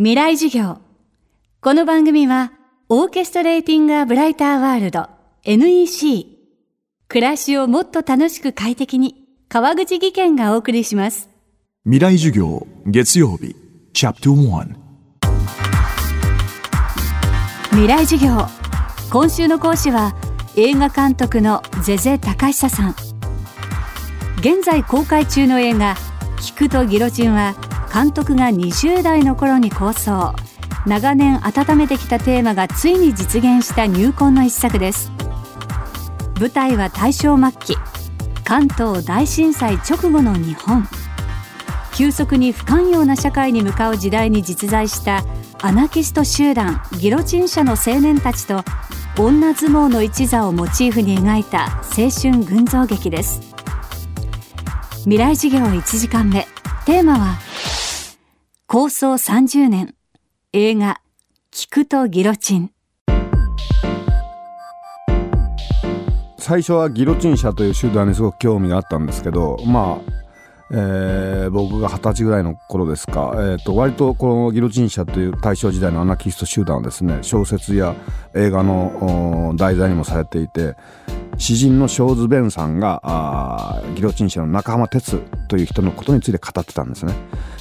未来授業。この番組はオーケストレーティング・ア・ブライター・ワールド NEC 暮らしをもっと楽しく快適に川口義賢がお送りします。未来授業月曜日チャプター未来授業。今週の講師は映画監督のゼゼ高久さん。現在公開中の映画「聞くとギロチン」は監督が20代の頃に構想。長年温めてきたテーマがついに実現した入魂の一作です。舞台は大正末期。関東大震災直後の日本。急速に不寛容な社会に向かう時代に実在したアナキスト集団ギロチン社の青年たちと女相撲の一座をモチーフに描いた青春群像劇です。未来授業1時間目。テーマは構想30年。映画聞くとギロチン。最初はギロチン社という集団にすごく興味があったんですけどまあえー、僕が二十歳ぐらいの頃ですか、えーと、割とこのギロチン社という大正時代のアナキスト集団はですね小説や映画の題材にもされていて詩人のショーズ・ベンさんがあギロチン社の中浜哲という人のことについて語ってたんですね。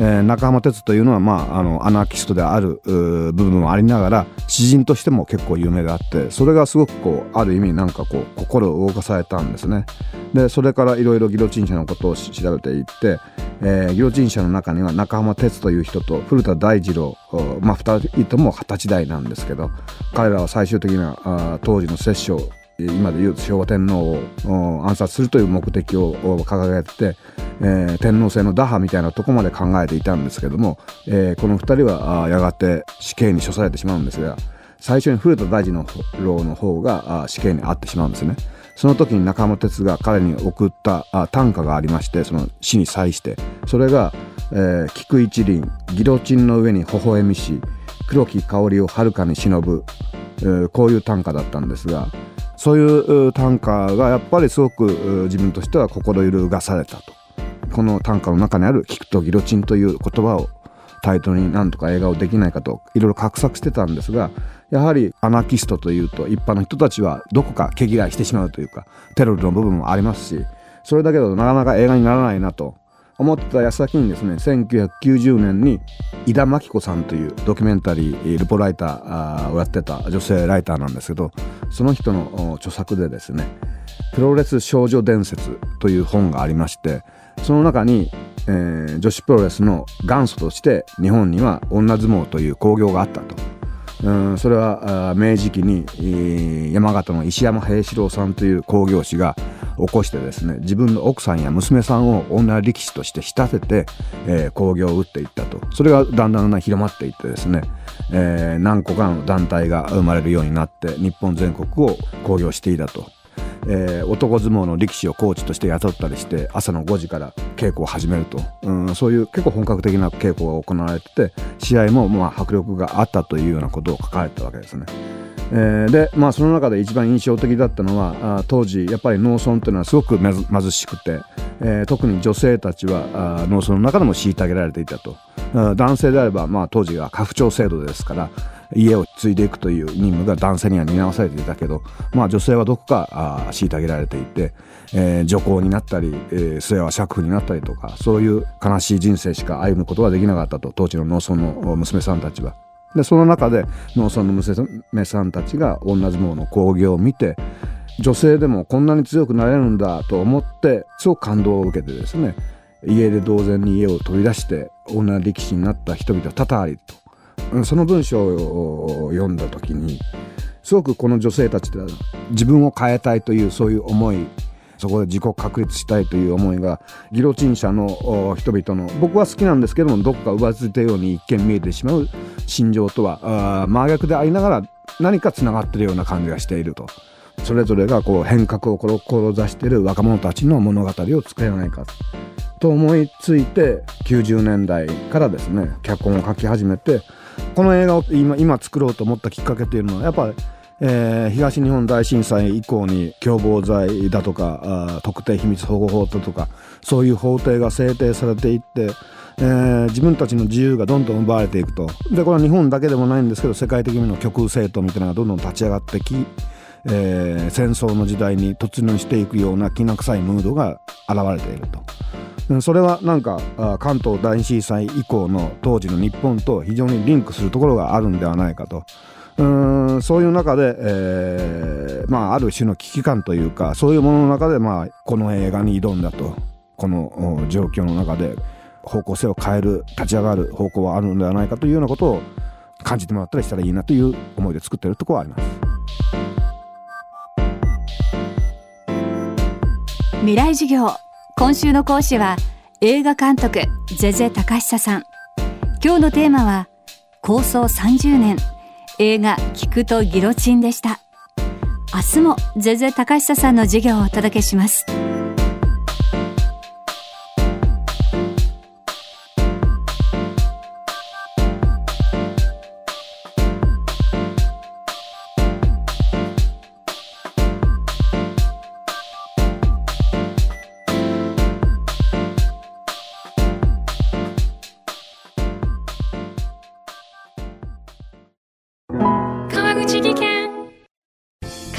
えー、中浜哲というのは、まあ、あのアナーキストである部分もありながら詩人としても結構有名であってそれがすごくこうある意味なんかこう心を動かされたんですね。でそれからいろいろギロチン社のことを調べていって、えー、ギロチン社の中には中浜哲という人と古田大二郎まあ2人とも二十歳代なんですけど彼らは最終的なあ当時の摂政今でいう昭和天皇を暗殺するという目的を掲げて、えー、天皇制の打破みたいなとこまで考えていたんですけども、えー、この2人はやがて死刑に処されてしまうんですが最初に古田大臣の郎の方が死刑に遭ってしまうんですね。その時に中山哲が彼に送った短歌がありましてその死に際してそれが「えー、菊一輪ギロチンの上に微笑みし黒き香りをはるかに忍ぶ」えー、こういう短歌だったんですがそういう短歌がやっぱりすごく自分としては心揺るがされたと。この短歌の中にある「聞くとギロチン」という言葉をタイトルになんとか映画をできないかといろいろ画策してたんですがやはりアナキストというと一般の人たちはどこか毛嫌いしてしまうというかテロルの部分もありますしそれだけだとなかなか映画にならないなと思ってた矢先にですね1990年に井田真紀子さんというドキュメンタリールポライターをやってた女性ライターなんですけどその人の著作でですね「プロレス少女伝説」という本がありましてその中に、えー、女子プロレスの元祖として日本には女相撲という興行があったと。うんそれは明治期に、山形の石山平四郎さんという興行師が起こしてですね自分の奥さんや娘さんを女力士として仕立てて、えー、興行を打っていったとそれがだんだん広まっていってですね、えー、何個かの団体が生まれるようになって日本全国を興行していたと。えー、男相撲の力士をコーチとして雇ったりして朝の5時から稽古を始めると、うん、そういう結構本格的な稽古が行われてて試合もまあ迫力があったというようなことを書かれたわけですね。えー、でまあその中で一番印象的だったのはあ当時やっぱり農村というのはすごく貧しくて、えー、特に女性たちはあ農村の中でも虐げられていたと男性であれば、まあ、当時は家父長制度ですから家を継いでいくという任務が男性には担わされていたけど、まあ、女性はどこかあ虐げられていて、えー、女工になったり、えー、末は爵婦になったりとかそういう悲しい人生しか歩むことができなかったと当時の農村の娘さんたちは。でその中で農村の娘さんたちが女相撲の興行を見て女性でもこんなに強くなれるんだと思ってすごく感動を受けてですね家で同然に家を飛び出して女力士になった人々は多々ありとその文章を読んだ時にすごくこの女性たちで自分を変えたいというそういう思いそこで自己確立したいという思いがギロチン社の人々の僕は好きなんですけどもどこか浮ついたように一見見えてしまう心情とは真逆でありながら何かつながってるような感じがしていると。それぞれがこう変革を志している若者たちの物語を作れないかと思いついて90年代からですね脚本を書き始めてこの映画を今今作ろうと思ったきっかけっていうのはやっぱりえー、東日本大震災以降に共謀罪だとか特定秘密保護法だとかそういう法廷が制定されていって、えー、自分たちの自由がどんどん奪われていくとでこれは日本だけでもないんですけど世界的にも極右政党みたいなのがどんどん立ち上がってき、えー、戦争の時代に突入していくようなきな臭いムードが現れていると。それはなんか関東大震災以降の当時の日本と非常にリンクするところがあるんではないかと。うんそういう中で、えーまあ、ある種の危機感というかそういうものの中で、まあ、この映画に挑んだとこの状況の中で方向性を変える立ち上がる方向はあるのではないかというようなことを感じてもらったりしたらいいなという思いで作ってるとこはあります未来授業今週の講師は映画監督ゼゼ高久さん。今日のテーマは構想30年映画聞くとギロチンでした。明日もゼゼ高久さんの授業をお届けします。